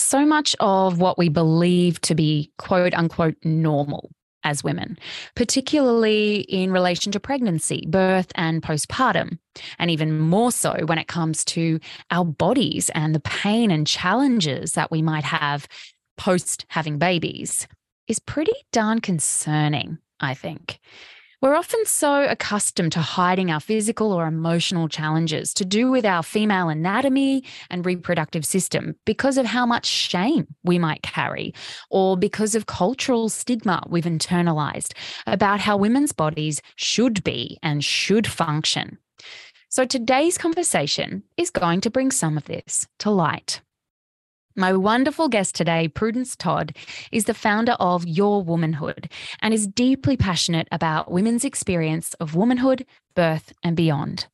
so much of what we believe to be quote unquote normal as women, particularly in relation to pregnancy, birth, and postpartum, and even more so when it comes to our bodies and the pain and challenges that we might have post having babies, is pretty darn concerning, I think. We're often so accustomed to hiding our physical or emotional challenges to do with our female anatomy and reproductive system because of how much shame we might carry, or because of cultural stigma we've internalized about how women's bodies should be and should function. So today's conversation is going to bring some of this to light. My wonderful guest today, Prudence Todd, is the founder of Your Womanhood and is deeply passionate about women's experience of womanhood, birth, and beyond.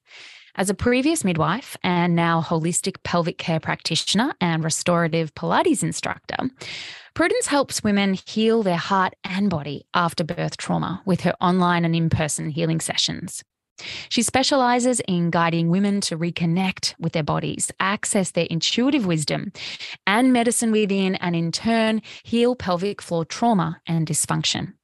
As a previous midwife and now holistic pelvic care practitioner and restorative Pilates instructor, Prudence helps women heal their heart and body after birth trauma with her online and in person healing sessions. She specializes in guiding women to reconnect with their bodies, access their intuitive wisdom and medicine within, and in turn, heal pelvic floor trauma and dysfunction.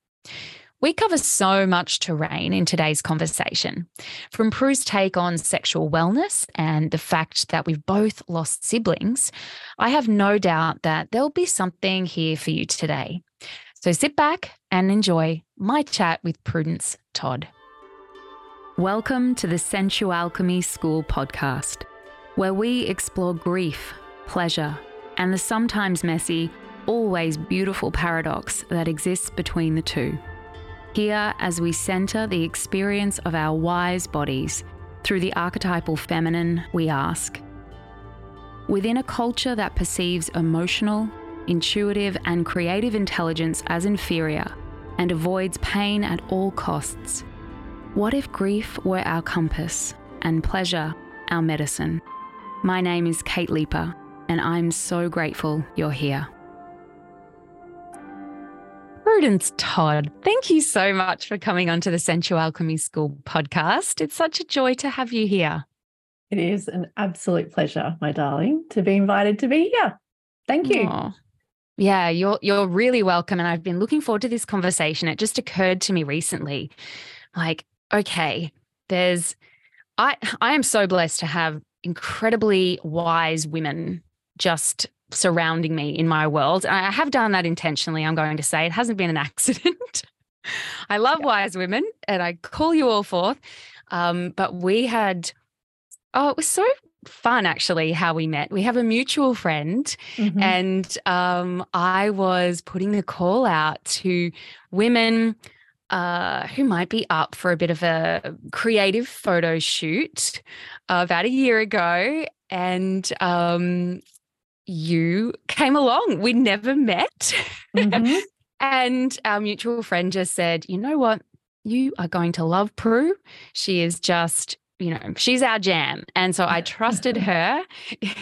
We cover so much terrain in today's conversation, from Prue's take on sexual wellness and the fact that we've both lost siblings. I have no doubt that there'll be something here for you today. So sit back and enjoy my chat with Prudence Todd. Welcome to the Sensualchemy School podcast, where we explore grief, pleasure, and the sometimes messy, always beautiful paradox that exists between the two. Here, as we center the experience of our wise bodies through the archetypal feminine, we ask Within a culture that perceives emotional, intuitive, and creative intelligence as inferior and avoids pain at all costs, what if grief were our compass and pleasure our medicine? My name is Kate Leeper, and I'm so grateful you're here. Prudence Todd, thank you so much for coming onto the Sensualchemy School podcast. It's such a joy to have you here. It is an absolute pleasure, my darling, to be invited to be here. Thank you. Aww. Yeah, you're you're really welcome and I've been looking forward to this conversation. It just occurred to me recently. Like okay, there's I I am so blessed to have incredibly wise women just surrounding me in my world. I have done that intentionally, I'm going to say. It hasn't been an accident. I love yeah. wise women and I call you all forth. Um, but we had, oh, it was so fun actually how we met. We have a mutual friend, mm-hmm. and um, I was putting the call out to women uh, who might be up for a bit of a creative photo shoot uh, about a year ago. And um, you came along. We never met. Mm-hmm. and our mutual friend just said, you know what? You are going to love Prue. She is just you know, she's our jam. And so I trusted her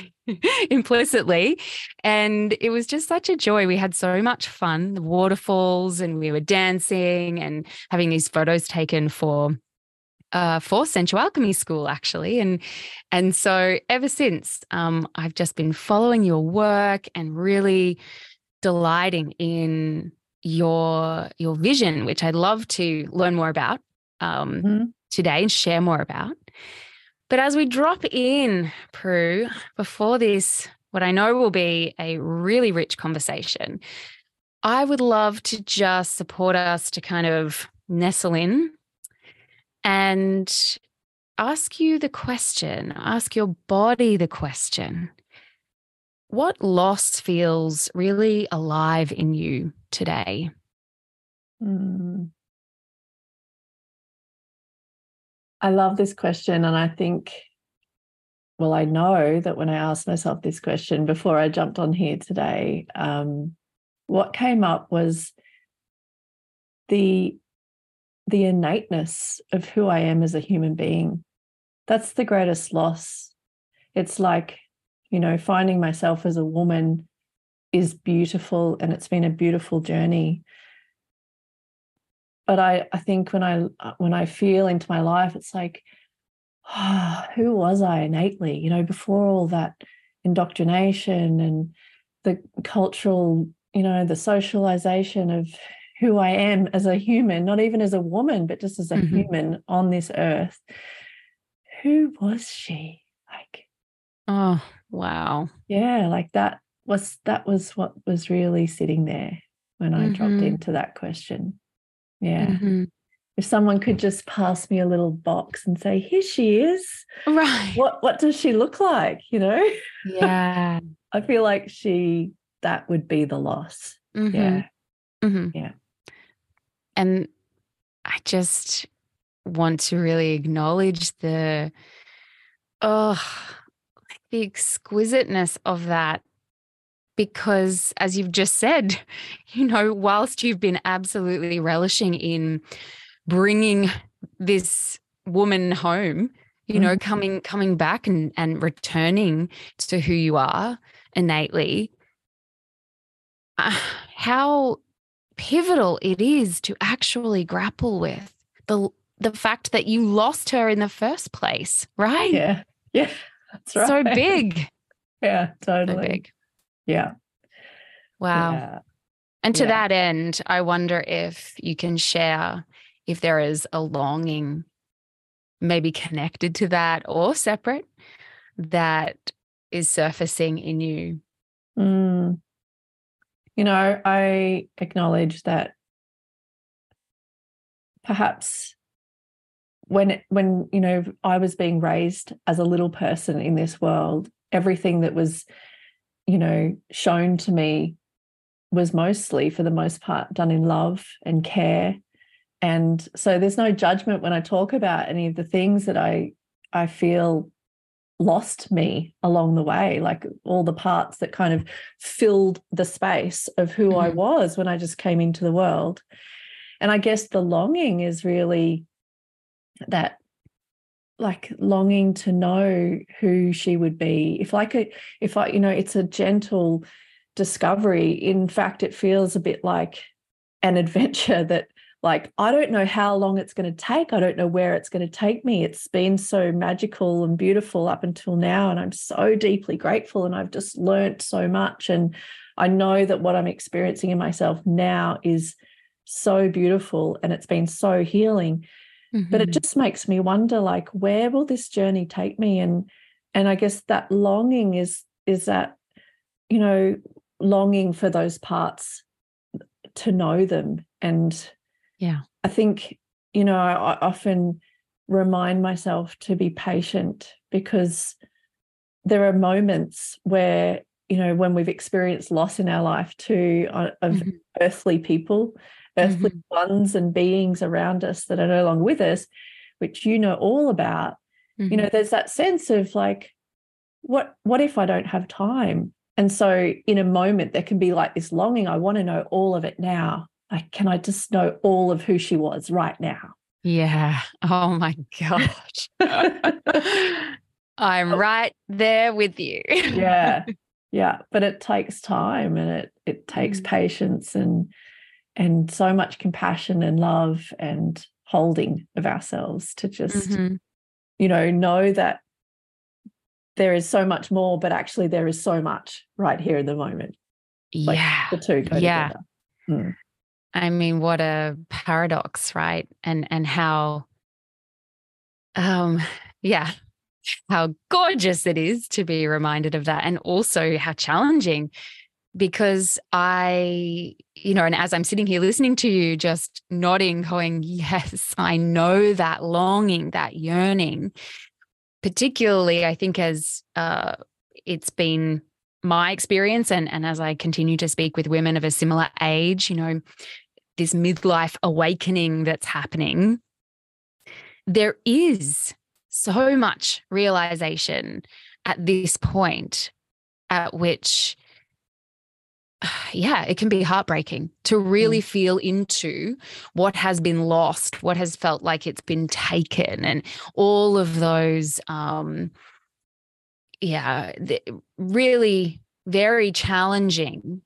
implicitly. And it was just such a joy. We had so much fun, the waterfalls, and we were dancing and having these photos taken for uh, for Sensualchemy School, actually, and and so ever since, um, I've just been following your work and really delighting in your your vision, which I'd love to learn more about um, mm-hmm. today and share more about. But as we drop in, Prue, before this, what I know will be a really rich conversation, I would love to just support us to kind of nestle in and ask you the question, ask your body the question what loss feels really alive in you today? Mm. I love this question. And I think, well, I know that when I asked myself this question before I jumped on here today, um, what came up was the the innateness of who I am as a human being. That's the greatest loss. It's like, you know, finding myself as a woman is beautiful and it's been a beautiful journey but I, I think when I when I feel into my life, it's like, oh, who was I innately? You know, before all that indoctrination and the cultural, you know, the socialization of who I am as a human, not even as a woman, but just as a mm-hmm. human on this earth. Who was she? Like, oh, wow. Yeah, like that was that was what was really sitting there when I mm-hmm. dropped into that question. Yeah. Mm-hmm. If someone could just pass me a little box and say, here she is. Right. What what does she look like? You know? Yeah. I feel like she that would be the loss. Mm-hmm. Yeah. Mm-hmm. Yeah. And I just want to really acknowledge the oh the exquisiteness of that because as you've just said you know whilst you've been absolutely relishing in bringing this woman home you know mm-hmm. coming coming back and and returning to who you are innately uh, how pivotal it is to actually grapple with the the fact that you lost her in the first place right? Yeah. Yeah that's right. so big. Yeah totally. so big yeah wow yeah. and to yeah. that end i wonder if you can share if there is a longing maybe connected to that or separate that is surfacing in you? Mm. You know, I acknowledge that perhaps when when you know I was being raised as a little person in this world, everything that was you know shown to me was mostly for the most part done in love and care and so there's no judgment when i talk about any of the things that i i feel lost me along the way like all the parts that kind of filled the space of who mm-hmm. i was when i just came into the world and i guess the longing is really that like longing to know who she would be. If like a if i you know it's a gentle discovery. In fact it feels a bit like an adventure that like i don't know how long it's going to take. I don't know where it's going to take me. It's been so magical and beautiful up until now and i'm so deeply grateful and i've just learned so much and i know that what i'm experiencing in myself now is so beautiful and it's been so healing mm-hmm. but it mm-hmm. just makes me wonder like where will this journey take me and and i guess that longing is is that you know longing for those parts to know them and yeah. I think, you know, I, often remind myself to be patient because there are moments where, you know, when we've experienced loss in our life too uh, of mm-hmm. earthly people, earthly mm-hmm. ones and beings around us that are no longer with us, which you know all about. Mm-hmm. You know, mm-hmm. there's that sense of like, what what if I don't have time? And so in a moment there can be like this longing, I want to know all of it now like, can I just know all of who she was right now? Yeah. Oh my gosh. I'm right there with you. yeah. Yeah. But it takes time and it it takes mm. patience and and so much compassion and love and holding of ourselves to just, mm-hmm. you know, know that there is so much more, but actually there is so much right here in the moment. Like yeah. The two go yeah. together. Mm. I mean, what a paradox, right? And and how um yeah, how gorgeous it is to be reminded of that and also how challenging because I, you know, and as I'm sitting here listening to you, just nodding, going, yes, I know that longing, that yearning. Particularly, I think as uh, it's been my experience and, and as I continue to speak with women of a similar age, you know, this midlife awakening that's happening, there is so much realization at this point at which yeah, it can be heartbreaking to really mm. feel into what has been lost, what has felt like it's been taken, and all of those um, yeah, really very challenging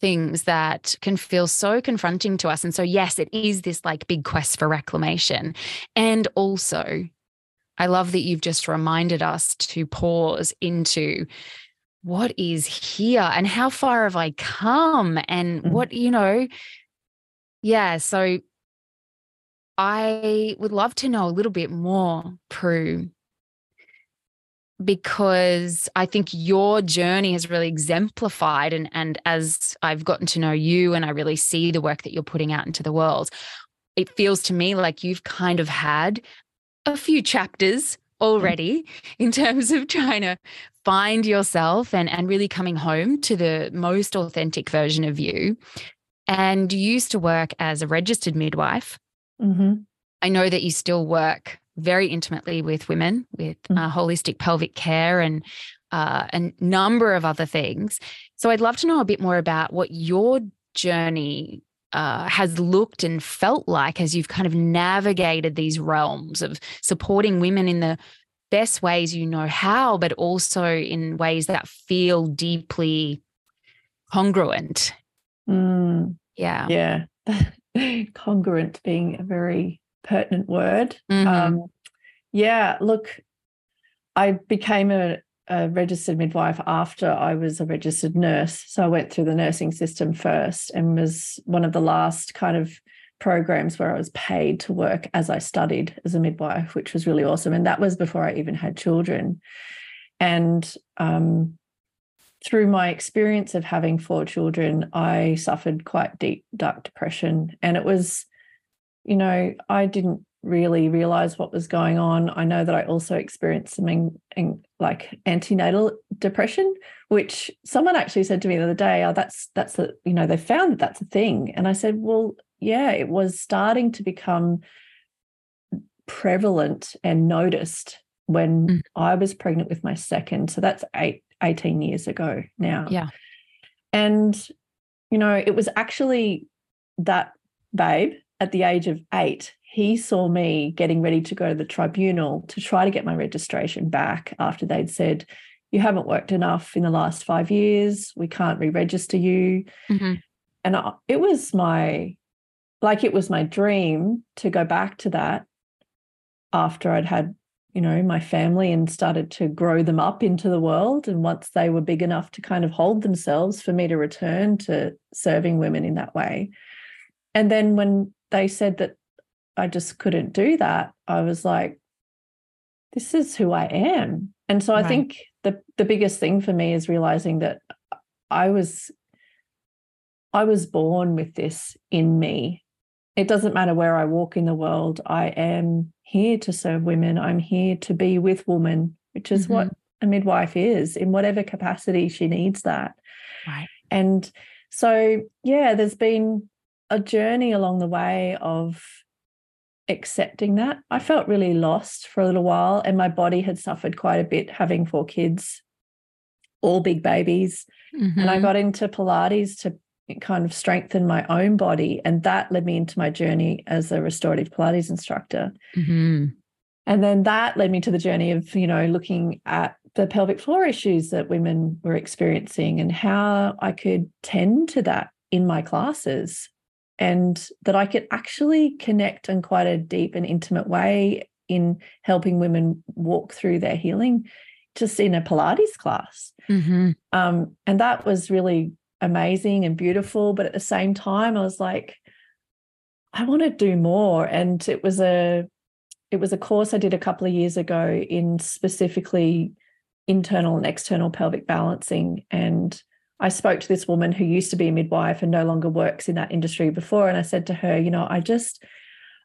things that can feel so confronting to us. And so, yes, it is this like big quest for reclamation. And also, I love that you've just reminded us to pause into what is here and how far have I come and Mm. what, you know, yeah. So I would love to know a little bit more, Prue, because I think your journey has really exemplified and and as I've gotten to know you and I really see the work that you're putting out into the world, it feels to me like you've kind of had a few chapters already in terms of trying to find yourself and and really coming home to the most authentic version of you. And you used to work as a registered midwife. Mhm. I know that you still work very intimately with women with Mm. uh, holistic pelvic care and uh, a number of other things. So I'd love to know a bit more about what your journey uh, has looked and felt like as you've kind of navigated these realms of supporting women in the best ways you know how, but also in ways that feel deeply congruent. Mm, Yeah. yeah. Congruent being a very pertinent word. Mhm. Um, yeah, look, I became a, a registered midwife after I was a registered nurse. So I went through the nursing system first and was one of the last kind of programs where I was paid to work as I studied as a midwife, which was really awesome. And that was before I even had children. And um, through my experience of having four children, I suffered quite deep, dark depression. And it was, you know, I didn't really realize what was going on. I know that I also experienced some in, in, like antenatal depression, which someone actually said to me the other day, "Oh, that's that's the you know they found that that's a thing," and I said, "Well, yeah, it was starting to become prevalent and noticed when Mm. I was pregnant with my second. So that's eight, 18 years ago now. Yeah. And, you know, it was actually that babe at the age of eight, he saw me getting ready to go to the tribunal to try to get my registration back after they'd said, You haven't worked enough in the last five years. We can't re register you. Mhm. And I, it was my, like, it was my dream to go back to that after I'd had, you know, my family and started to grow them up into the world. And once they were big enough to kind of hold themselves, for me to return to serving women in that way. And then when they said that I just couldn't do that, I was like, this is who I am. And so I think the the biggest thing for me is realizing that I was I was born with this in me. It doesn't matter where I walk in the world. I am here to serve women. I'm here to be with women, which is what mm-hmm. a midwife is in whatever capacity she needs that. Right. And so, yeah, there's been a journey along the way of accepting that. I felt really lost for a little while, and my body had suffered quite a bit having four kids, all big babies. And I Mhm. got into Pilates to kind of strengthen my own body. And that led me into my journey as a restorative Pilates instructor. Mhm. And then that led me to the journey of, you know, looking at the pelvic floor issues that women were experiencing and how I could tend to that in my classes and that I could actually connect in quite a deep and intimate way in helping women walk through their healing just in a Pilates class. Mhm. Um, and that was really amazing and beautiful. But at the same time, I was like, I want to do more. And it was a it was a course I did a couple of years ago in specifically internal and external pelvic balancing. And I spoke to this woman who used to be a midwife and no longer works in that industry before. And I said to her, you know, I just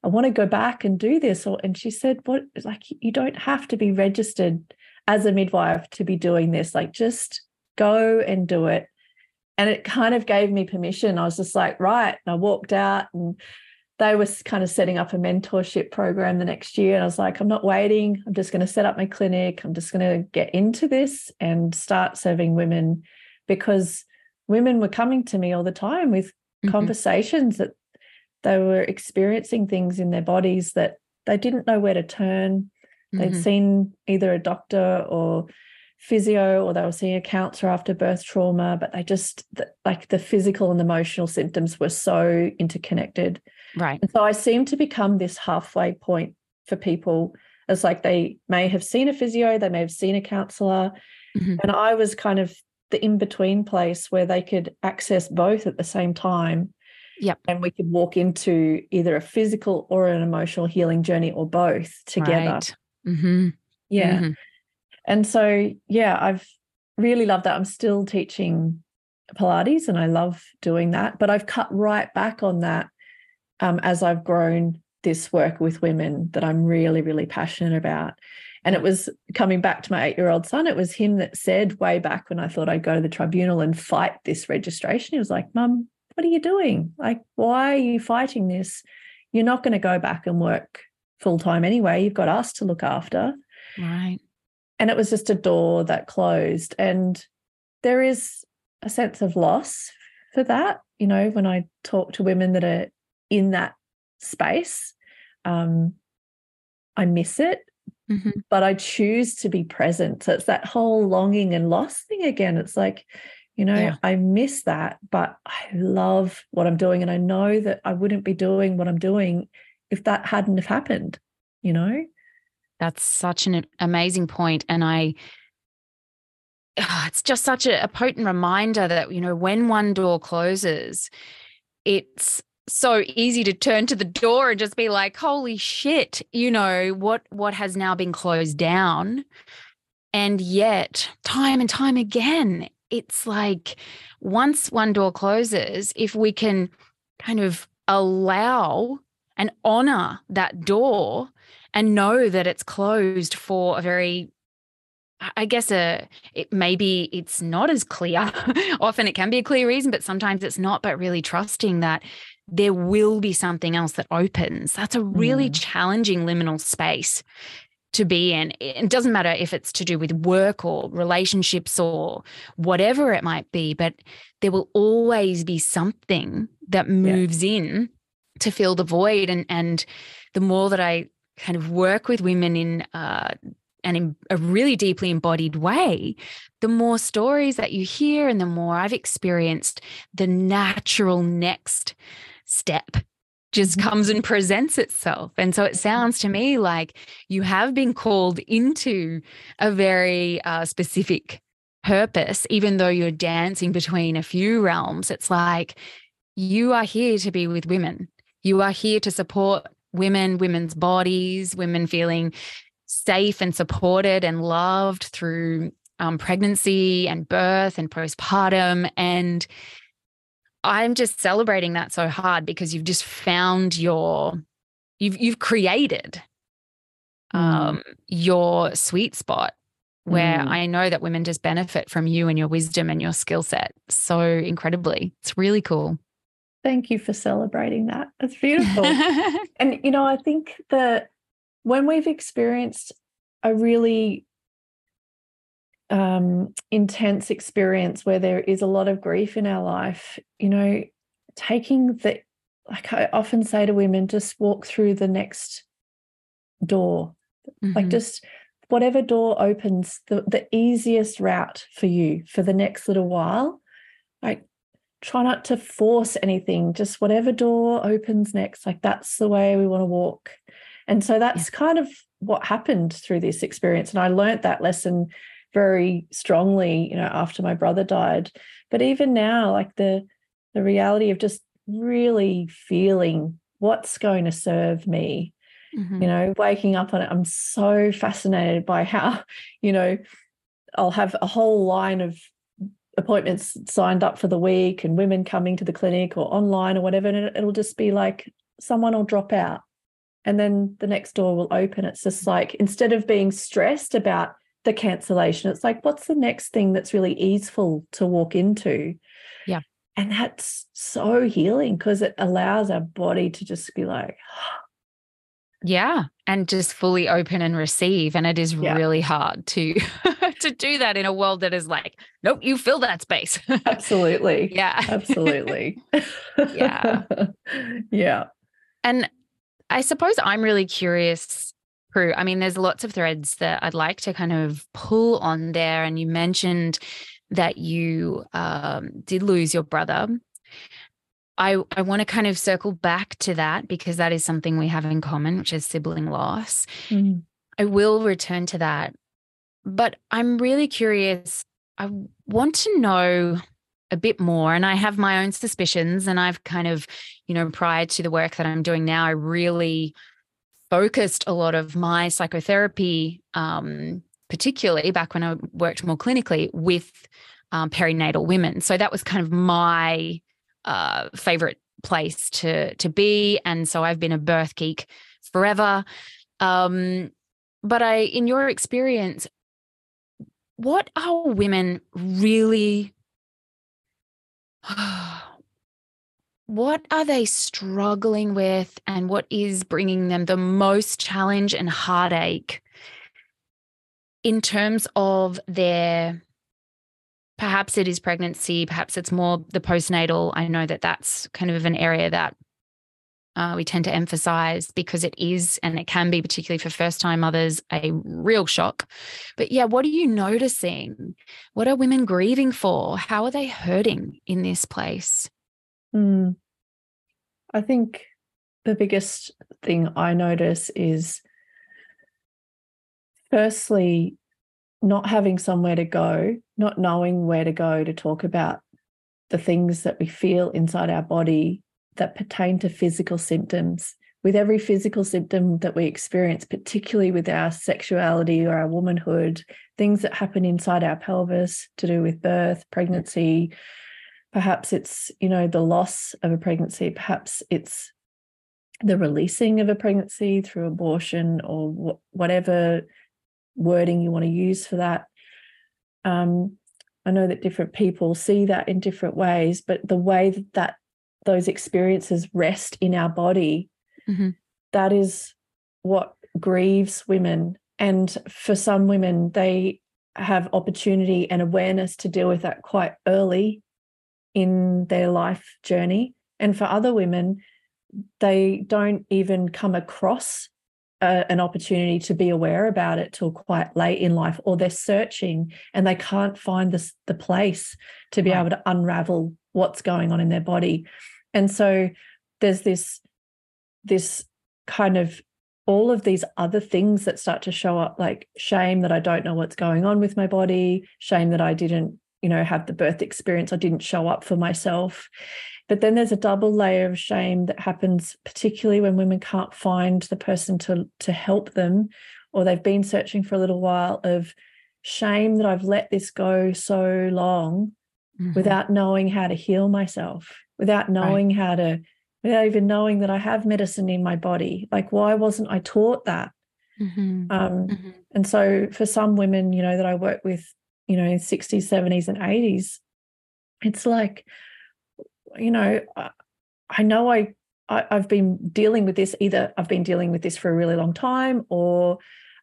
I want to go back and do this. And she said, What like you don't have to be registered as a midwife to be doing this. Like just go and do it. And it kind of gave me permission. I was just like, right. And I walked out and they were kind of setting up a mentorship program the next year. And I was like, I'm not waiting. I'm just going to set up my clinic. I'm just going to get into this and start serving women because women were coming to me all the time with Mhm. conversations that they were experiencing things in their bodies that they didn't know where to turn. They'd Mhm. seen either a doctor or physio or they were seeing a counselor after birth trauma, but they just like the physical and emotional symptoms were so interconnected. Right. And so I seem to become this halfway point for people. It's like they may have seen a physio, they may have seen a counselor, Mhm. and I was kind of the in between place where they could access both at the same time. Yep. And we could walk into either a physical or an emotional healing journey or both together. Right. Mm-hmm. Yeah. Mhm. And so, yeah, I've really loved that. I'm still teaching Pilates and I love doing that, but I've cut right back on that um, as I've grown this work with women that I'm really, really passionate about. And it was coming back to my eight year old son, it was him that said way back when I thought I'd go to the tribunal and fight this registration. He was like, Mum, what are you doing? Like, why are you fighting this? You're not going to go back and work full time anyway. You've got us to look after. Right. And it was just a door that closed. And there is a sense of loss for that. You know, when I talk to women that are in that space, um, I miss it, Mhm. but I choose to be present. So it's that whole longing and loss thing again. It's like, you know, Yeah. I miss that, but I love what I'm doing. And I know that I wouldn't be doing what I'm doing if that hadn't have happened, you know? That's such an amazing point, and I. It's just such a, a potent reminder that you know when one door closes, it's so easy to turn to the door and just be like, "Holy shit!" You know what what has now been closed down, and yet time and time again, it's like once one door closes, if we can kind of allow and honor that door and know that it's closed for a very I- guess a it maybe it's not as clear. Often it can be a clear reason, but sometimes it's not. But really trusting that there will be something else that opens. That's a really Mm. challenging liminal space to be in. It doesn't matter if it's to do with work or relationships or whatever it might be, but there will always be something that moves in to fill the void. And and the more that I kind of work with women in uh, and in a really deeply embodied way, the more stories that you hear and the more I've experienced the natural next step just comes and presents itself. And so it sounds to me like you have been called into a very uh, specific purpose, even though you're dancing between a few realms. It's like you are here to be with women. You are here to support women, women's bodies, women feeling safe and supported and loved through um, pregnancy and birth and postpartum. And I'm just celebrating that so hard because you've just found your, you've you've created Mm. um, your sweet spot where Mm. I know that women just benefit from you and your wisdom and your skill set so incredibly. It's really cool. Thank you for celebrating that. It's beautiful. and you know, I think that when we've experienced a really um, intense experience where there is a lot of grief in our life, you know, taking the like I often say to women, just walk through the next door. Like Mhm. just whatever door opens, the, the easiest route for you for the next little while. Like try not to force anything, just whatever door opens next, like that's the way we want to walk. And so that's kind of what happened through this experience. And I learned that lesson very strongly, you know, after my brother died. But even now, like the the reality of just really feeling what's going to serve me Mhm. you know waking up on it i'm so fascinated by how you know i'll have a whole line of appointments signed up for the week and women coming to the clinic or online or whatever and it'll just be like someone will drop out and then the next door will open it's just like instead of being stressed about the cancellation it's like what's the next thing that's really easeful to walk into Yeah. and that's so healing because it allows our body to just be like Yeah, and just fully open and receive. And it is Yeah. really hard to to do that in a world that is like, nope, you fill that space. absolutely yeah. absolutely Yeah. yeah And I suppose I'm really curious, Prue. I mean, there's lots of threads that I'd like to kind of pull on there. And you mentioned that you um, did lose your brother. I, I want to kind of circle back to that because that is something we have in common, which is sibling loss. Mm. I will return to that. But I'm really curious. I want to know a bit more and I have my own suspicions and I've kind of, you know, prior to the work that I'm doing now, I really focused a lot of my psychotherapy um, particularly back when I worked more clinically with um, perinatal women. So that was kind of my uh, favorite place to to be, and so I've been a birth geek forever. Um, but I, in your experience, what are women really? What are they struggling with, and what is bringing them the most challenge and heartache in terms of their perhaps it is pregnancy, perhaps it's more the postnatal. I know that that's kind of an area that uh, we tend to emphasize because it is, and it can be, particularly for first time mothers, a real shock. But yeah, what are you noticing? What are women grieving for? How are they hurting in this place? Mm. I think the biggest thing I notice is firstly, not having somewhere to go, not knowing where to go to talk about the things that we feel inside our body that pertain to physical symptoms. With every physical symptom that we experience, particularly with our sexuality or our womanhood, things that happen inside our pelvis to do with birth, pregnancy, perhaps it's, you know, the loss of a pregnancy, perhaps it's the releasing of a pregnancy through abortion or whatever wording you want to use for that. Um, I know that different people see that in different ways, but the way that, that those experiences rest in our body, mm-hmm. that is what grieves women. And for some women, they have opportunity and awareness to deal with that quite early in their life journey. And for other women, they don't even come across a, an opportunity to be aware about it till quite late in life, or they're searching and they can't find this, the place to be right. able to unravel what's going on in their body. And so there's this this kind of all of these other things that start to show up like shame that I don't know what's going on with my body, shame that I didn't, you know, have the birth experience, I didn't show up for myself. But then there's a double layer of shame that happens, particularly when women can't find the person to, to help them, or they've been searching for a little while of shame that I've let this go so long mm-hmm. without knowing how to heal myself, without knowing right. how to, without even knowing that I have medicine in my body. Like, why wasn't I taught that? Mm-hmm. Um, mm-hmm. And so, for some women, you know, that I work with, you know, in 60s, 70s, and 80s, it's like, you know, I know I, I have been dealing with this. Either I've been dealing with this for a really long time, or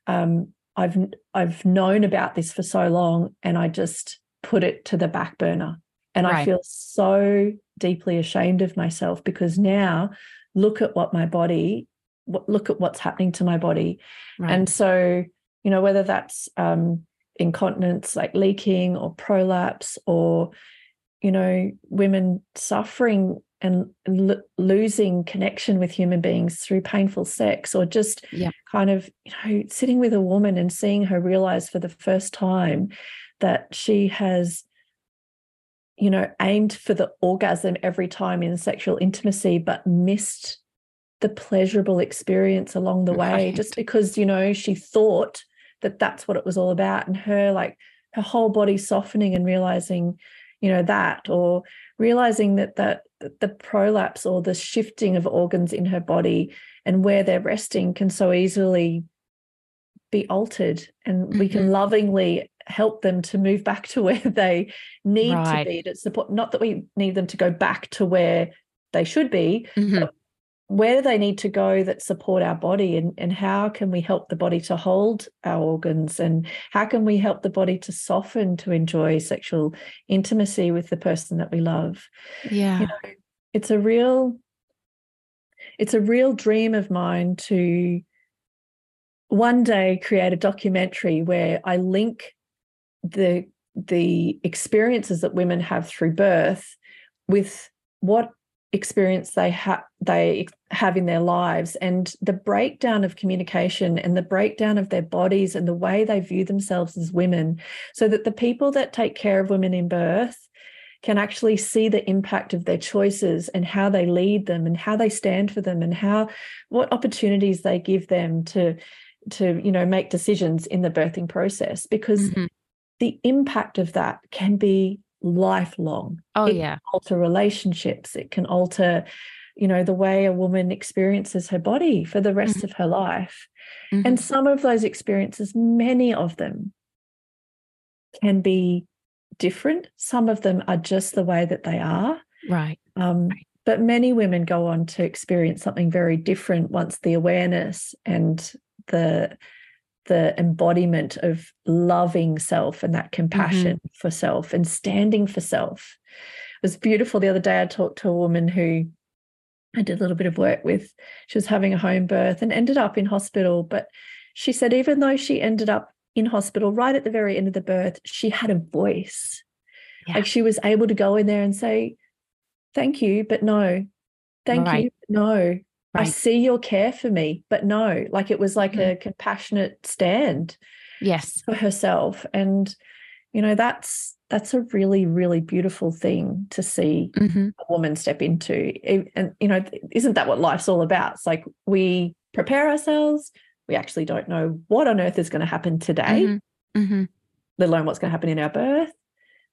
um, I've I've known about this for so long, and I just put it to the back burner. And right. I feel so deeply ashamed of myself because now look at what my body, what look at what's happening to my body. Right. And so, you know, whether that's um, incontinence like leaking or prolapse or you know, women suffering and l- losing connection with human beings through painful sex, or just yeah. kind of, you know, sitting with a woman and seeing her realize for the first time that she has, you know, aimed for the orgasm every time in sexual intimacy, but missed the pleasurable experience along the way right. just because, you know, she thought that that's what it was all about. And her, like, her whole body softening and realizing, you know that or realizing that that the prolapse or the shifting of organs in her body and where they're resting can so easily be altered and mm-hmm. we can mm-hmm. lovingly help them to move back to where they need right. to be to support not that we need them to go back to where they should be mm-hmm. Where do they need to go that support our body and, and how can we help the body to hold our organs and how can we help the body to soften to enjoy sexual intimacy with the person that we love? Yeah. you know, it's a real it's a real dream of mine to one day create a documentary where i link the the experiences that women have through birth with what experience they have they have in their lives and the breakdown of communication and the breakdown of their bodies and the way they view themselves as women so that the people that take care of women in birth can actually see the impact of their choices and how they lead them and how they stand for them and how what opportunities they give them to to you know make decisions in the birthing process because mm-hmm. the impact of that can be lifelong. Oh, it yeah. alter relationships. It can alter, you know, the way a woman experiences her body for the rest mm-hmm. of her life. Mm-hmm. And some of those experiences, many of them, can be different. Some of them are just the way that they are. Right. Um, right. But many women go on to experience something very different once the awareness and the the embodiment of loving self and that compassion mm-hmm. for self and standing for self. It was beautiful. The other day, I talked to a woman who I did a little bit of work with. She was having a home birth and ended up in hospital. But she said, even though she ended up in hospital right at the very end of the birth, she had a voice. Yeah. Like she was able to go in there and say, Thank you, but no. Thank right. you, no. Right. I see your care for me, but no, like it was like mm-hmm. a compassionate stand. Yes. For herself. And, you know, that's that's a really, really beautiful thing to see mm-hmm. a woman step into. And, you know, isn't that what life's all about? It's like we prepare ourselves. We actually don't know what on earth is going to happen today, mm-hmm. mm-hmm. let alone what's going to happen in our birth.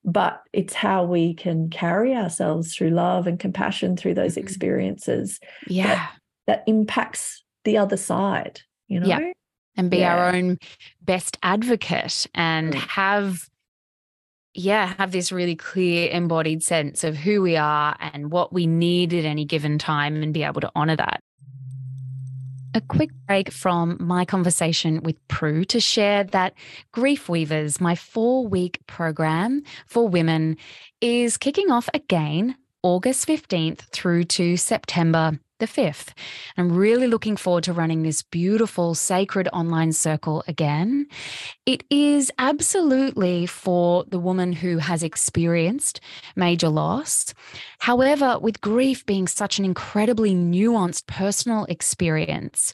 But it's how we can carry ourselves through love and compassion through those mm-hmm. experiences. Yeah that impacts the other side, you know? Yeah. And be yeah. our own best advocate and mm. have yeah, have this really clear embodied sense of who we are and what we need at any given time and be able to honor that. A quick break from my conversation with Prue to share that Grief Weavers, my four week program for women, is kicking off again August 15th through to September the 5th. I'm really looking forward to running this beautiful sacred online circle again. It is absolutely for the woman who has experienced major loss. However, with grief being such an incredibly nuanced personal experience,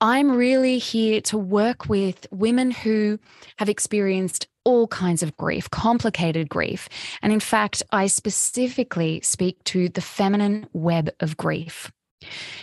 I'm really here to work with women who have experienced all kinds of grief, complicated grief. And in fact, I specifically speak to the feminine web of grief.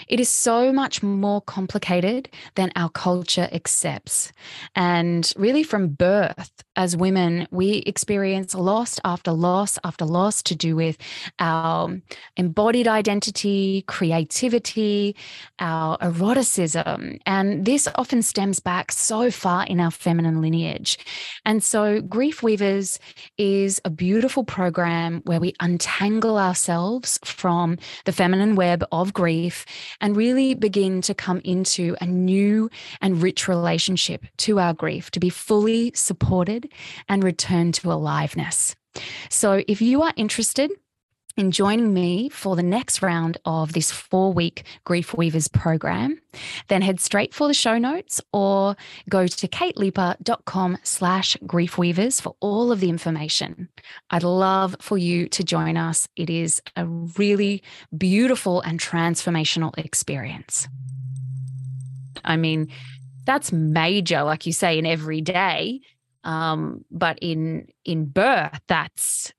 It is so much more complicated than our culture accepts. And really, from birth, as women, we experience loss after loss after loss to do with our embodied identity, creativity, our eroticism. And this often stems back so far in our feminine lineage. And so, Grief Weavers is a beautiful program where we untangle ourselves from the feminine web of grief and really begin to come into a new and rich relationship to our grief, to be fully supported and return to aliveness. So, if you are interested in joining me for the next round of this four week Grief Weavers program, then head straight for the show notes or go to kateleeper.com slash griefweavers for all of the information. I'd love for you to join us. It is a really beautiful and transformational experience. I mean, that's major, like you say, in every day. Um, but in in birth, that's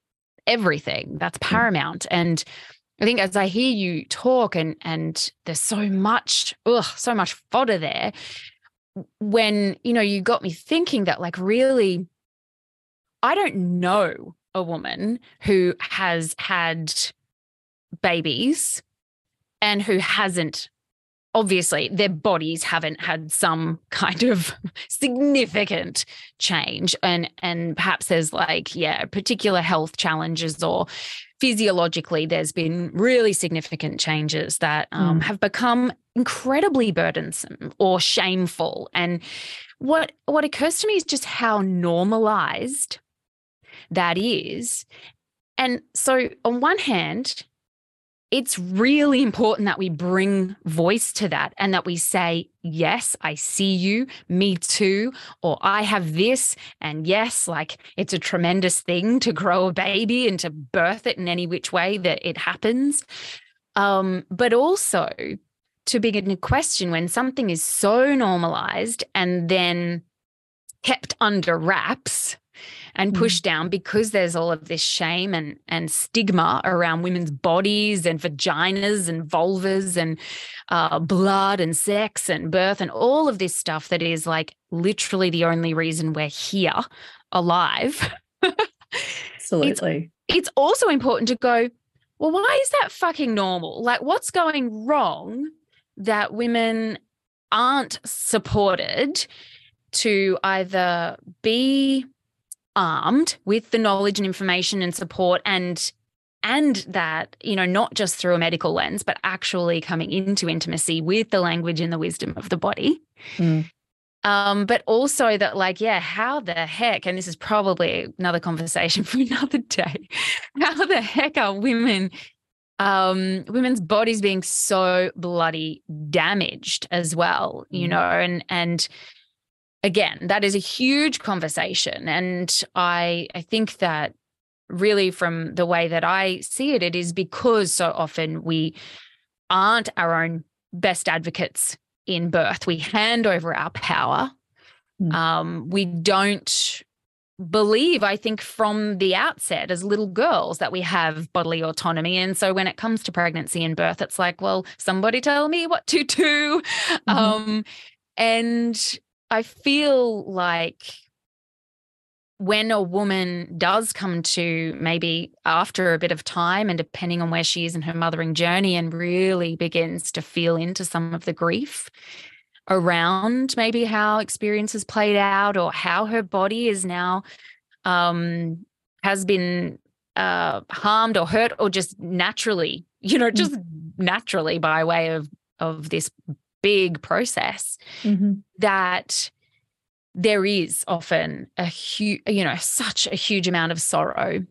everything. That's mm. paramount. And I think as I hear you talk and and there's so much, ugh, so much fodder there. When, you know, you got me thinking that like really, I don't know a woman who has had babies and who hasn't obviously their bodies haven't had some kind of significant change. And and perhaps there's like yeah particular health challenges or physiologically there's been really significant changes that um, mm. have become incredibly burdensome or shameful. And what what occurs to me is just how normalized that is. And so on one hand it's really important that we bring voice to that and that we say, yes, I see you, me too, or I have this. And yes, like it's a tremendous thing to grow a baby and to birth it in any which way that it happens. Um, but also to begin to question when something is so normalized and then kept under wraps and Mm. pushed down because there's all of this shame and and stigma around women's bodies and vaginas and vulvas and uh, blood and sex and birth and all of this stuff that is like literally the only reason we're here alive. Absolutely. it's also important to go, well, why is that fucking normal? Like, what's going wrong that women aren't supported to either be armed with the knowledge and information and support and and that you know not just through a medical lens but actually coming into intimacy with the language and the wisdom of the body Mm. um, but also that, like, yeah, how the heck, and this is probably another conversation for another day, how the heck are women, um, women's bodies being so bloody damaged as well, you Mm. know, and and again, that is a huge conversation. And I I think that really from the way that I see it, it is because so often we aren't our own best advocates in birth. We hand over our power. Mm. Um, we don't believe, I think, from the outset as little girls that we have bodily autonomy. And so when it comes to pregnancy and birth, it's like, well, somebody tell me what to do. Mhm. Um, and I feel like when a woman does come to maybe after a bit of time and depending on where she is in her mothering journey and really begins to feel into some of the grief around maybe how experiences played out or how her body is now um has been uh harmed or hurt or just naturally you know just naturally by way of of this big process Mhm. that there is often a huge, you know, such a huge amount of sorrow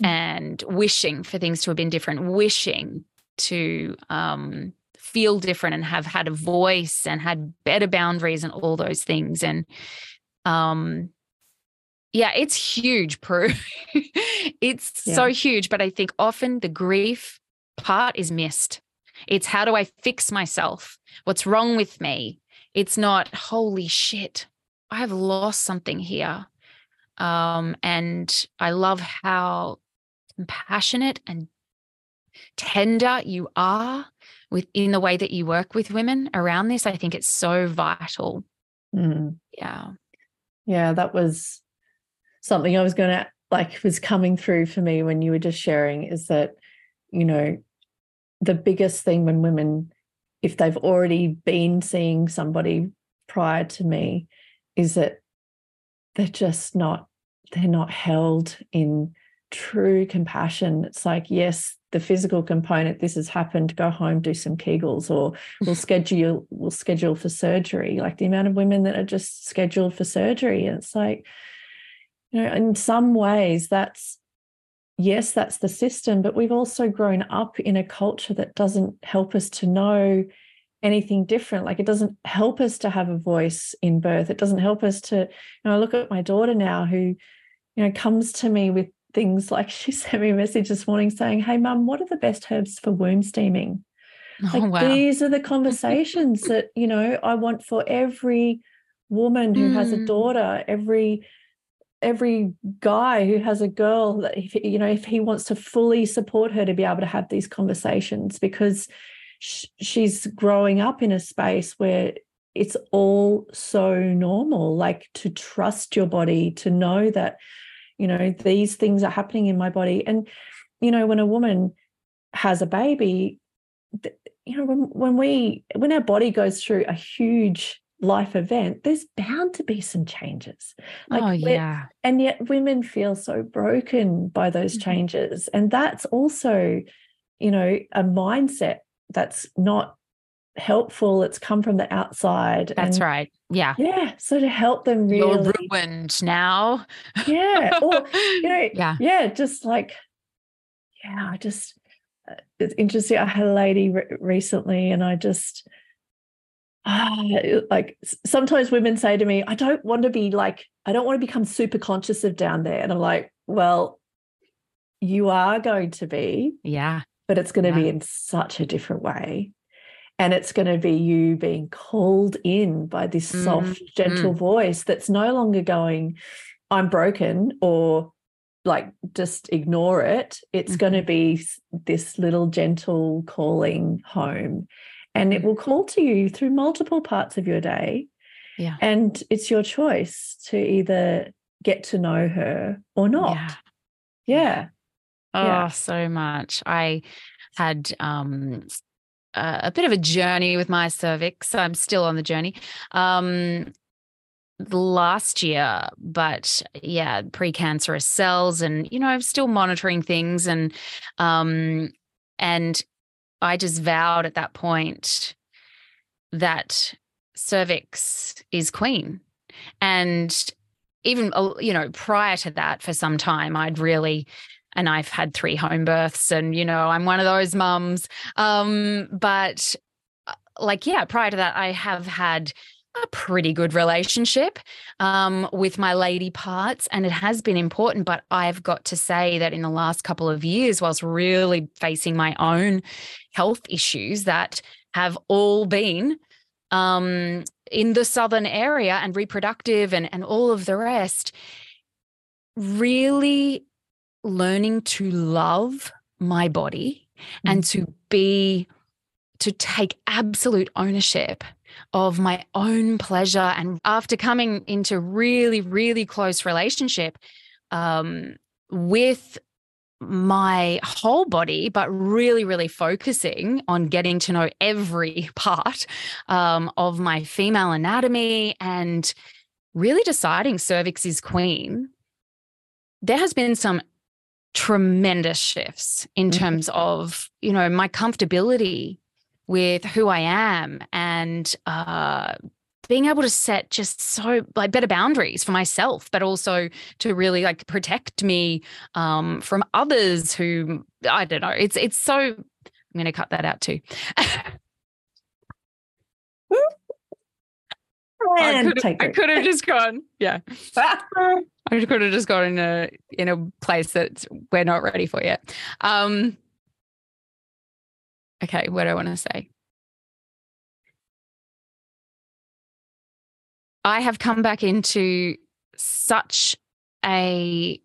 Mm. and wishing for things to have been different, wishing to um, feel different and have had a voice and had better boundaries and all those things. And um, yeah, it's huge, Prue. it's so huge. But I think often the grief part is missed. It's how do I fix myself? What's wrong with me? It's not, holy shit, I have lost something here. Um, and I love how compassionate and tender you are within the way that you work with women around this. I think it's so vital. Mm. Yeah. Yeah, that was something I was going to like was coming through for me when you were just sharing is that, you know, the biggest thing when women, if they've already been seeing somebody prior to me, is that they're just not, they're not held in true compassion. It's like, yes, the physical component, this has happened, go home, do some Kegels, or we'll schedule, we'll schedule for surgery. Like the amount of women that are just scheduled for surgery. And it's like, you know, in some ways that's yes, that's the system, but we've also grown up in a culture that doesn't help us to know anything different. Like it doesn't help us to have a voice in birth. It doesn't help us to, you know, I look at my daughter now who, you know, comes to me with things like she sent me a message this morning saying, Hey mum, what are the best herbs for womb steaming? Like oh, wow. these are the conversations that, you know, I want for every woman who has a Mm. daughter, every every guy who has a girl that if you know if he wants to fully support her to be able to have these conversations because sh- she's growing up in a space where it's all so normal like to trust your body to know that you know these things are happening in my body. And you know when a woman has a baby you know when, when we when our body goes through a huge life event there's bound to be some changes like oh, yeah. and yet women feel so broken by those Mhm. changes and that's also you know a mindset that's not helpful it's come from the outside That's and right. Yeah. yeah so to help them You're really ruined now. yeah or you know yeah. yeah just like yeah i just uh, it's interesting i had a lady re- recently and i just ah, like sometimes women say to me i don't want to be like i don't want to become super conscious of down there and i'm like well you are going to be Yeah. but it's going to Yeah. be in such a different way. And it's going to be you being called in by this soft, mm, gentle mm. voice that's no longer going, I'm broken or like just ignore it. It's going to mm-hmm. be this little gentle calling home. And it will call to you through multiple parts of your day. Yeah. And it's your choice to either get to know her or not. Yeah. Yeah. Oh, Yeah. so much. I had um a, a bit of a journey with my cervix. I'm still on the journey. Um last year, but yeah, precancerous cells and you know, I'm still monitoring things and um and I just vowed at that point that cervix is queen. And even uh, you know, prior to that for some time I'd really and I've had three home births and you know, I'm one of those mums. Um but uh, like yeah, prior to that I have had a pretty good relationship um, with my lady parts, and it has been important. But I've got to say that in the last couple of years, whilst really facing my own health issues that have all been um, in the southern area and reproductive and, and all of the rest, really learning to love my body and to be, to take absolute ownership of my own pleasure. And after coming into really, really close relationship um, with my whole body, but really, really focusing on getting to know every part um, of my female anatomy and really deciding cervix is queen, there has been some tremendous shifts in Mhm. terms of, you know, my comfortability with who I am and uh, being able to set just so like better boundaries for myself, but also to really like protect me um, from others who I don't know. It's it's so. I'm going to cut that out too. I could I could have just gone. Yeah, I could have just gone in a in a place that we're not ready for yet. Um, okay, what do I want to say? I have come back into such a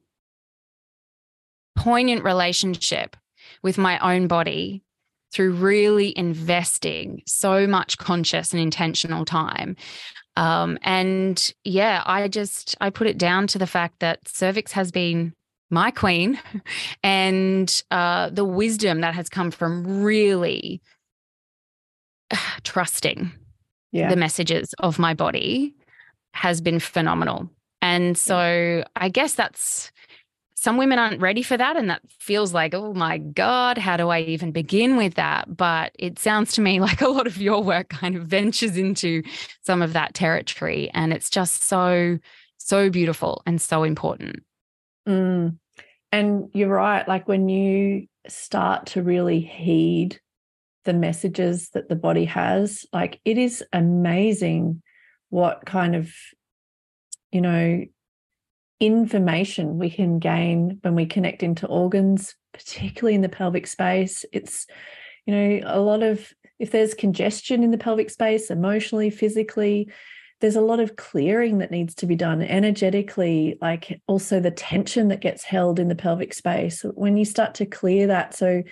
poignant relationship with my own body through really investing so much conscious and intentional time. Um, and yeah, I just I put it down to the fact that cervix has been my queen, and uh, the wisdom that has come from really trusting Yeah. the messages of my body has been phenomenal. And so I guess that's some women aren't ready for that. And that feels like, oh my God, how do I even begin with that? But it sounds to me like a lot of your work kind of ventures into some of that territory. And it's just so, so beautiful and so important. Mm. And you're right. Like when you start to really heed the messages that the body has, like it is amazing what kind of, you know, information we can gain when we connect into organs, particularly in the pelvic space. It's, you know, a lot of, if there's congestion in the pelvic space, emotionally, physically, there's a lot of clearing that needs to be done energetically, like also the tension that gets held in the pelvic space. When you start to clear that, so,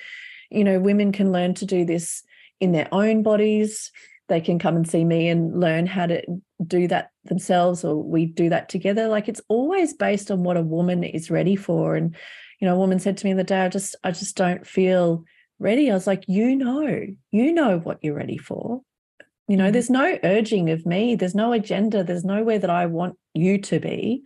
you know, women can learn to do this in their own bodies. They can come and see me and learn how to do that themselves, or we do that together. Like it's always based on what a woman is ready for. And, you know, a woman said to me the day, I just, I just don't feel ready. I was like, you know, you know what you're ready for. You know, Mhm. there's no urging of me. There's no agenda. There's nowhere that I want you to be.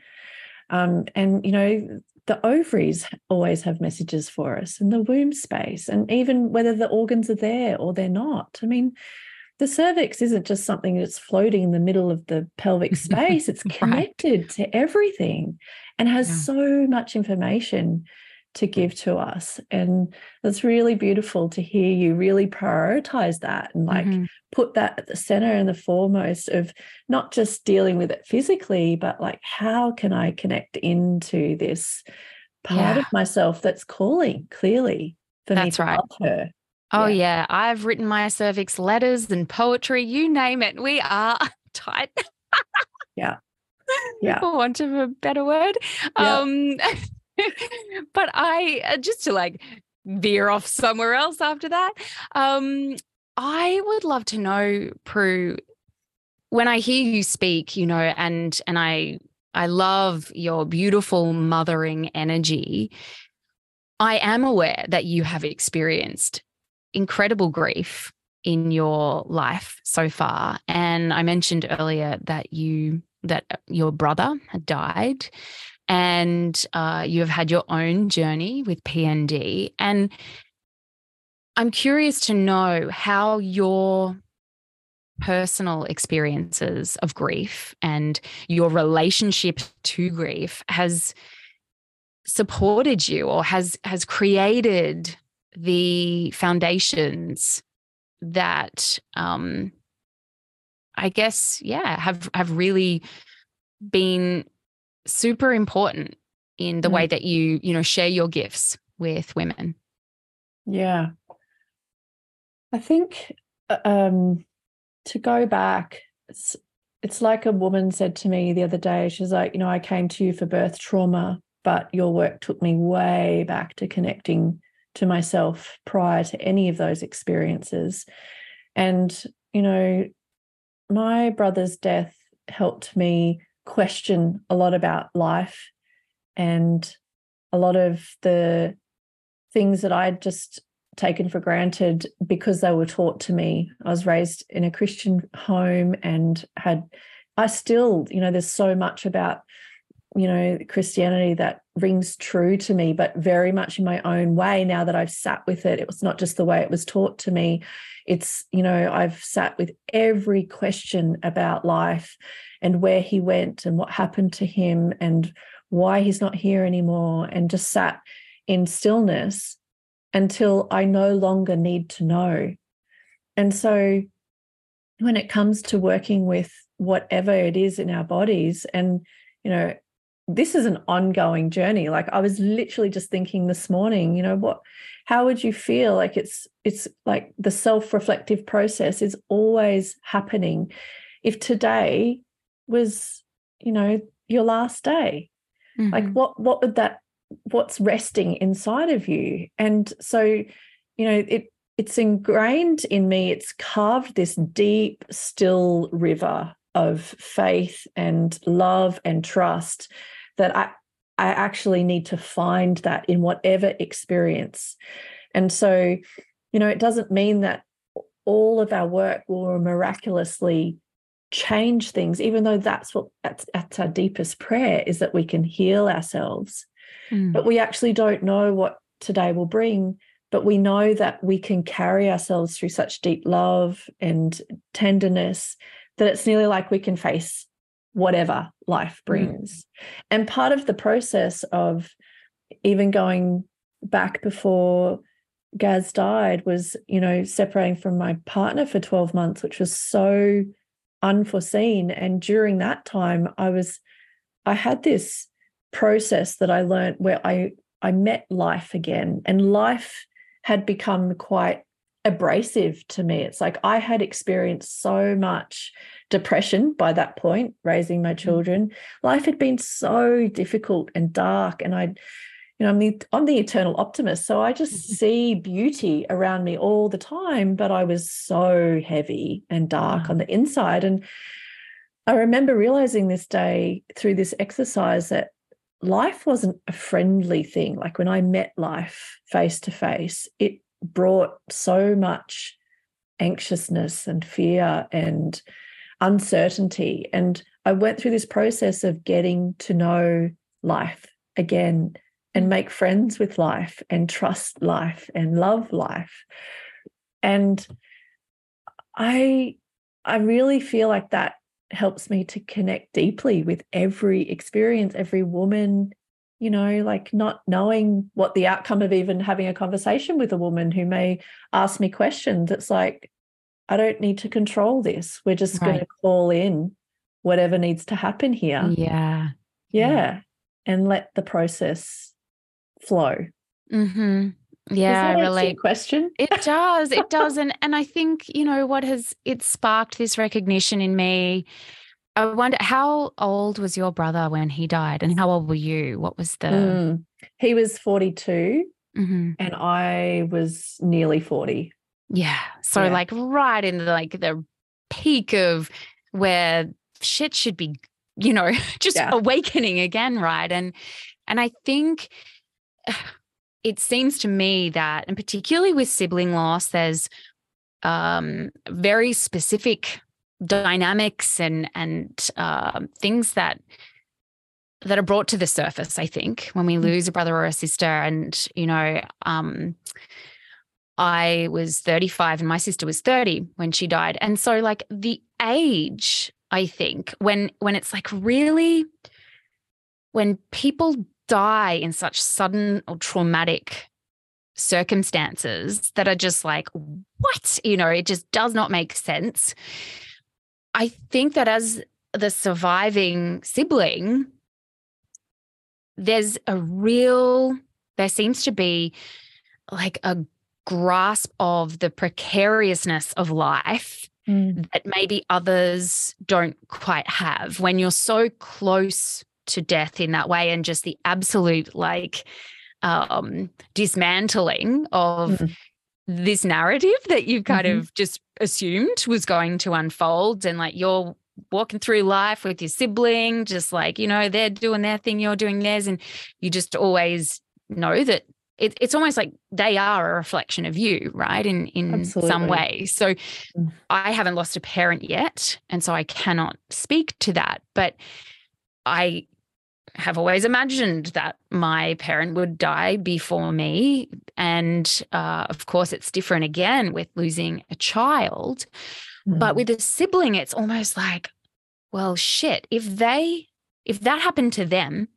Um, and you know, the ovaries always have messages for us, and the womb space, and even whether the organs are there or they're not. I mean, the cervix isn't just something that's floating in the middle of the pelvic space. It's Right. connected to everything and has Yeah. so much information to give to us. And it's really beautiful to hear you really prioritize that and like Mhm. put that at the center and the foremost of not just dealing with it physically, but like how can I connect into this part Yeah. of myself that's calling clearly? for me That's to right. love her. Oh, Yeah. yeah. I've written my cervix letters and poetry, you name it. We are tight. Yeah. Yeah. For want of a better word. Yeah. Um, but I, uh, just to like veer off somewhere else after that, um, I would love to know, Prue, when I hear you speak, you know, and and I I love your beautiful mothering energy. I am aware that you have experienced incredible grief in your life so far. And I mentioned earlier that you that your brother had died and uh, you have had your own journey with PND. And I'm curious to know how your personal experiences of grief and your relationship to grief has supported you or has has created the foundations that um i guess yeah have have really been super important in the Mm. way that you you know share your gifts with women Yeah. I think uh, um, to go back, it's, it's like a woman said to me the other day. She's like, you know, I came to you for birth trauma, but your work took me way back to connecting to myself prior to any of those experiences. And, you know, my brother's death helped me question a lot about life and a lot of the things that I'd just taken for granted because they were taught to me. I was raised in a Christian home and had, I still, you know, there's so much about, you know, Christianity that rings true to me, but very much in my own way now that I've sat with it. It was not just the way it was taught to me. It's, you know, I've sat with every question about life and where he went and what happened to him and why he's not here anymore and just sat in stillness until I no longer need to know. And so when it comes to working with whatever it is in our bodies, and, you know, this is an ongoing journey. Like I was literally just thinking this morning, you know, what, how would you feel? Like it's, it's like the self reflective process is always happening. If today was, you know, your last day, like Mhm. what what would that what's resting inside of you and so you know it it's ingrained in me it's carved this deep still river of faith and love and trust that i i actually need to find that in whatever experience and so you know it doesn't mean that all of our work will miraculously change things even though that's what that's, that's our deepest prayer is that we can heal ourselves Mm. but we actually don't know what today will bring but we know that we can carry ourselves through such deep love and tenderness that it's nearly like we can face whatever life mm. brings. And part of the process of even going back before Gaz died was, you know, separating from my partner for 12 months, which was so unforeseen. And during that time, I was, I had this process that I learned where I I met life again, and life had become quite abrasive to me. It's like I had experienced so much depression by that point, raising my children. Life had been so difficult and dark, and I you know, I'm the I'm the eternal optimist. So I just Mhm. see beauty around me all the time, but I was so heavy and dark Wow. on the inside. And I remember realizing this day through this exercise that life wasn't a friendly thing. Like when I met life face to face, it brought so much anxiousness and fear and uncertainty. And I went through this process of getting to know life again and make friends with life and trust life and love life. And I I really feel like that helps me to connect deeply with every experience, every woman, you know, like not knowing what the outcome of even having a conversation with a woman who may ask me questions. It's like, I don't need to control this. We're just going to call in whatever needs to happen here. yeah Yeah. And let the process flow. hmm Yeah, Does that relate. question. It does. It does. And and I think, you know, what has it sparked this recognition in me. I wonder how old was your brother when he died and how old were you? What was the Mm. He was 42 Mhm. and I was nearly 40. Yeah. So Yeah. like right in the like the peak of where shit should be, you know, just Yeah. awakening again, right? And and I think it seems to me that and particularly with sibling loss there's um very specific dynamics and and um things that that are brought to the surface i think when we Mm. lose a brother or a sister and you know um I was 35 and my sister was 30 when she died. And so like the age, I think, when when it's like really when people die in such sudden or traumatic circumstances that are just like what? You know, it just does not make sense. I think that as the surviving sibling there's a real there seems to be like a grasp of the precariousness of life Mm. that maybe others don't quite have when you're so close to death in that way and just the absolute like um dismantling of Mm. This narrative that you've kind Mhm. of just assumed was going to unfold and like you're walking through life with your sibling just like you know they're doing their thing you're doing theirs and you just always know that it, it's almost like they are a reflection of you right in in some way so Mm. i haven't lost a parent yet and so i cannot speak to that but i have always imagined that my parent would die before me. And uh, of course it's different again with losing a child. But Mm. with a sibling it's almost like well shit if they if that happened to them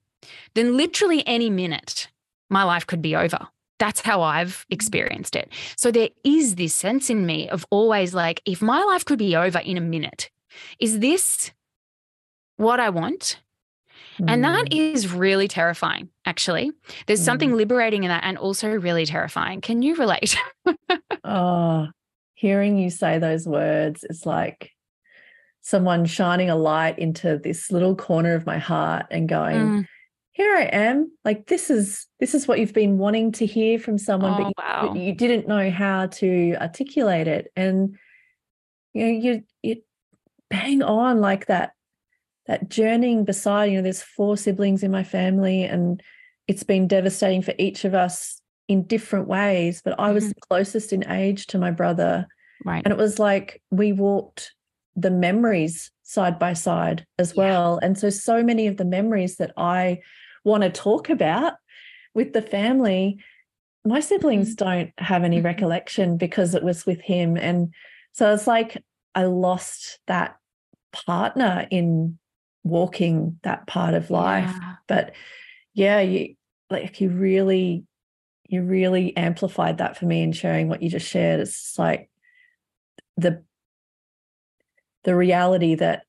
then literally any minute my life could be over. That's how i've experienced it. So there is this sense in me of always like if my life could be over in a minute is this what i want and that Mm. really terrifying actually there's something liberating in that and also really terrifying can you relate Oh, hearing you say those words is like someone shining a light into this little corner of my heart and going, Mm. here I am. Like this is this is what you've been wanting to hear from someone, Oh, but you, wow. but you didn't know how to articulate it. And you know, you you bang on like that that journeying beside, you know, there's four siblings in my family and it's been devastating for each of us in different ways. But I was Mhm. closest in age to my brother. right And it was like we walked the memories side by side as Yeah. well. And so, so many of the memories that I want to talk about with the family, my siblings don't have any Mhm. recollection because it was with him. And so it's like I lost that partner in walking that part of life. Yeah. But yeah, you like you really, you really amplified that for me in sharing what you just shared. It's like the the reality that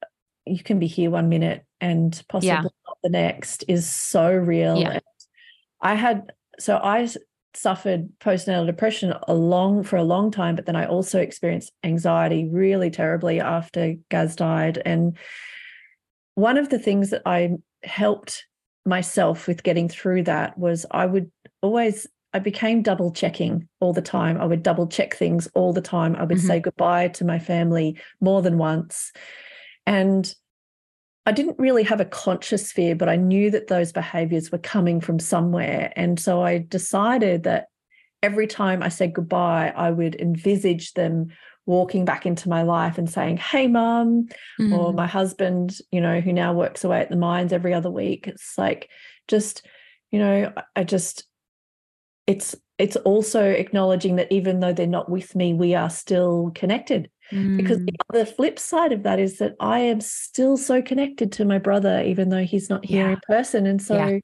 you can be here one minute and possibly Yeah. not the next is so real. Yeah. And I had so i suffered postnatal depression a long for a long time, but then I also experienced anxiety really terribly after Gaz died. And one of the things that I helped myself with getting through that was I would always I became double checking all the time. I would double check things all the time. I would Mhm. say goodbye to my family more than once. And I didn't really have a conscious fear, but I knew that those behaviors were coming from somewhere. And so I decided that every time I said goodbye, I would envisage them walking back into my life and saying, Hey, mum, or Mm. my husband, you know, who now works away at the mines every other week. It's like just, you know, I- just it's it's also acknowledging that even though they're not with me, we are still connected. Because Mm. the other flip side of that is that I am still so connected to my brother, even though he's not here Yeah. in person. And so Yeah.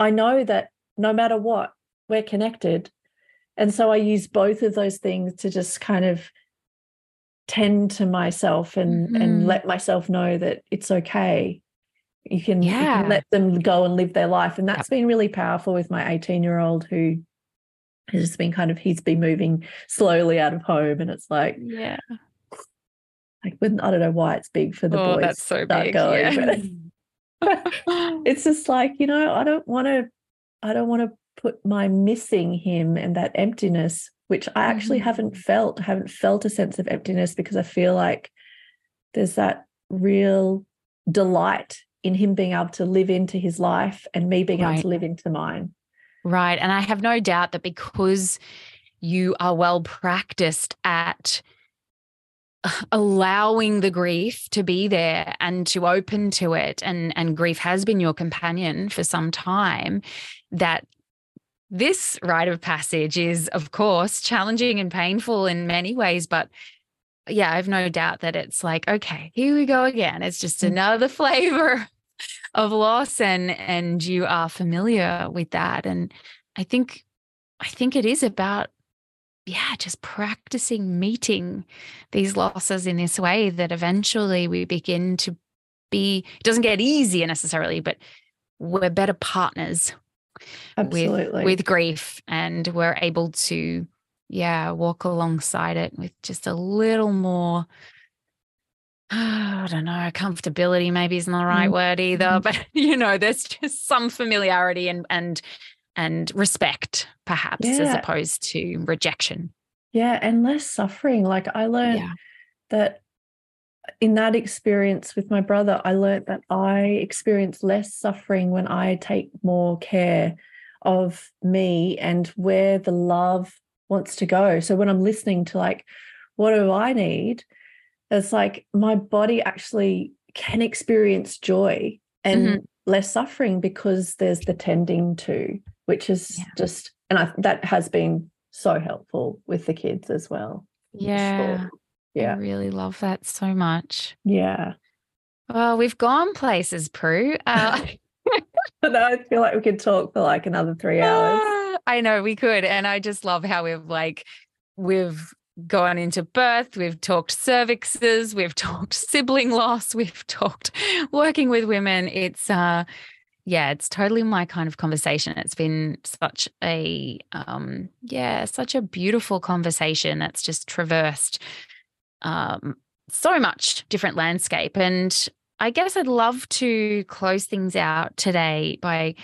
I know that no matter what, we're connected. And so I use both of those things to just kind of tend to myself and Mhm. and let myself know that it's okay. You can, you can let them go and live their life. And that's been really powerful with my 18 year old who has just been kind of he's been moving slowly out of home, and it's like yeah, like when I don't know why it's big for the oh, boys. that's so big. going, yeah. it's just like you know I don't want to I don't want to put my missing him and that emptiness, which I actually Mhm. haven't felt. Haven't felt a sense of emptiness because I feel like there's that real delight in him being able to live into his life and me being able to live into mine. Right. And I have no doubt that because you are well practiced at allowing the grief to be there and to open to it and and grief has been your companion for some time that this rite of passage is of course challenging and painful in many ways but yeah i've no doubt that it's like okay here we go again it's just Mm. another flavor of loss and and you are familiar with that and i think i think it is about yeah just practicing meeting these losses in this way that eventually we begin to be it doesn't get easier necessarily but we're better partners Absolutely. with with grief and we're able to yeah walk alongside it with just a little more I don't know, comfortability maybe isn't the right Mm. word either, Mhm. but you know, there's just some familiarity and and and respect perhaps as opposed to rejection. yeah, and less suffering. Like I learned Yeah. that in that experience with my brother, I learned that I experience less suffering when I take more care of me and where the love wants to go. So when I'm listening to like, what do I need? It's like my body actually can experience joy and Mhm. less suffering because there's the tending to, which is Yeah. just, and I, that has been so helpful with the kids as well. for sure. Yeah. I really love that so much. Yeah. Well, we've gone places, Prue. Uh, I feel like we could talk for like another three hours. Ah, I know we could. And I just love how we've like, we've gone into birth, we've talked cervixes, we've talked sibling loss, we've talked working with women. It's, uh, yeah, it's totally my kind of conversation. It's been such a, um, yeah, such a beautiful conversation that's just traversed um, so much different landscape. And I guess I'd love to close things out today by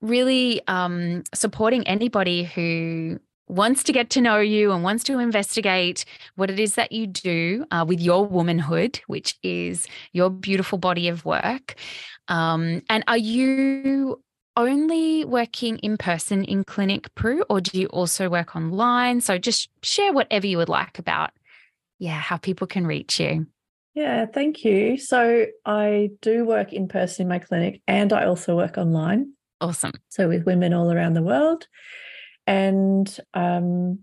really um, supporting anybody who wants to get to know you and wants to investigate what it is that you do uh, with your womanhood, which is your beautiful body of work. Um, and are you only working in person in clinic, Prue, or do you also work online? So just share whatever you would like about, yeah, how people can reach you. Yeah, thank you. So I do work in person in my clinic and I also work online. Awesome. So with women all around the world. And um,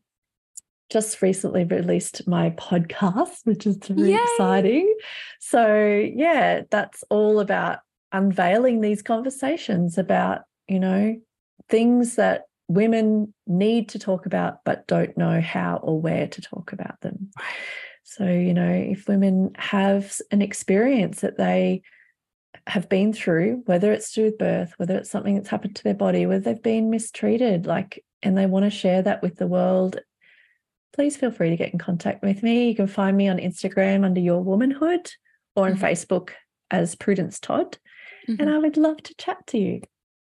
just recently released my podcast, which is really Yay! exciting. So yeah, that's all about unveiling these conversations about, you know, things that women need to talk about but don't know how or where to talk about them. So, you know, if women have an experience that they have been through, whether it's to do with birth, whether it's something that's happened to their body, whether they've been mistreated, like, and they want to share that with the world, please feel free to get in contact with me. You can find me on Instagram under Your Womanhood or on Mhm. Facebook as Prudence Todd. And I would love to chat to you.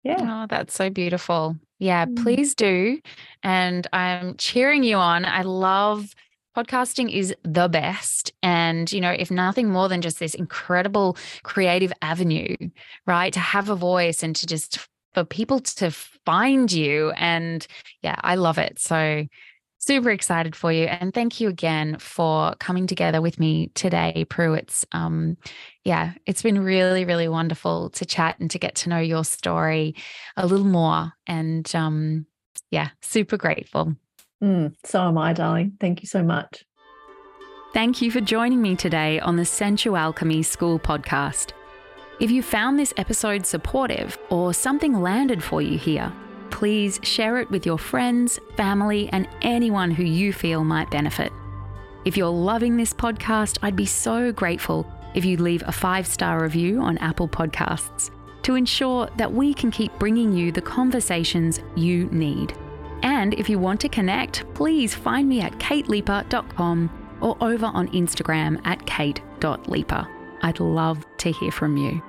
Yeah. Oh, that's so beautiful. Yeah, Mm. please do. And I'm cheering you on. I love podcasting is the best. And, you know, if nothing more than just this incredible creative avenue, right? To have a voice and to just for people to find you. And yeah, I love it. So super excited for you. And thank you again for coming together with me today, Prue. It's um yeah, it's been really, really wonderful to chat and to get to know your story a little more. And um, yeah, super grateful. Mm, so am I, darling. Thank you so much. Thank you for joining me today on the Sensualchemy School podcast. If you found this episode supportive or something landed for you here, please share it with your friends, family, and anyone who you feel might benefit. If you're loving this podcast, I'd be so grateful if you'd leave a five star review on Apple Podcasts to ensure that we can keep bringing you the conversations you need. And if you want to connect, please find me at kateleaper.com or over on Instagram at kate.leaper. I'd love to hear from you.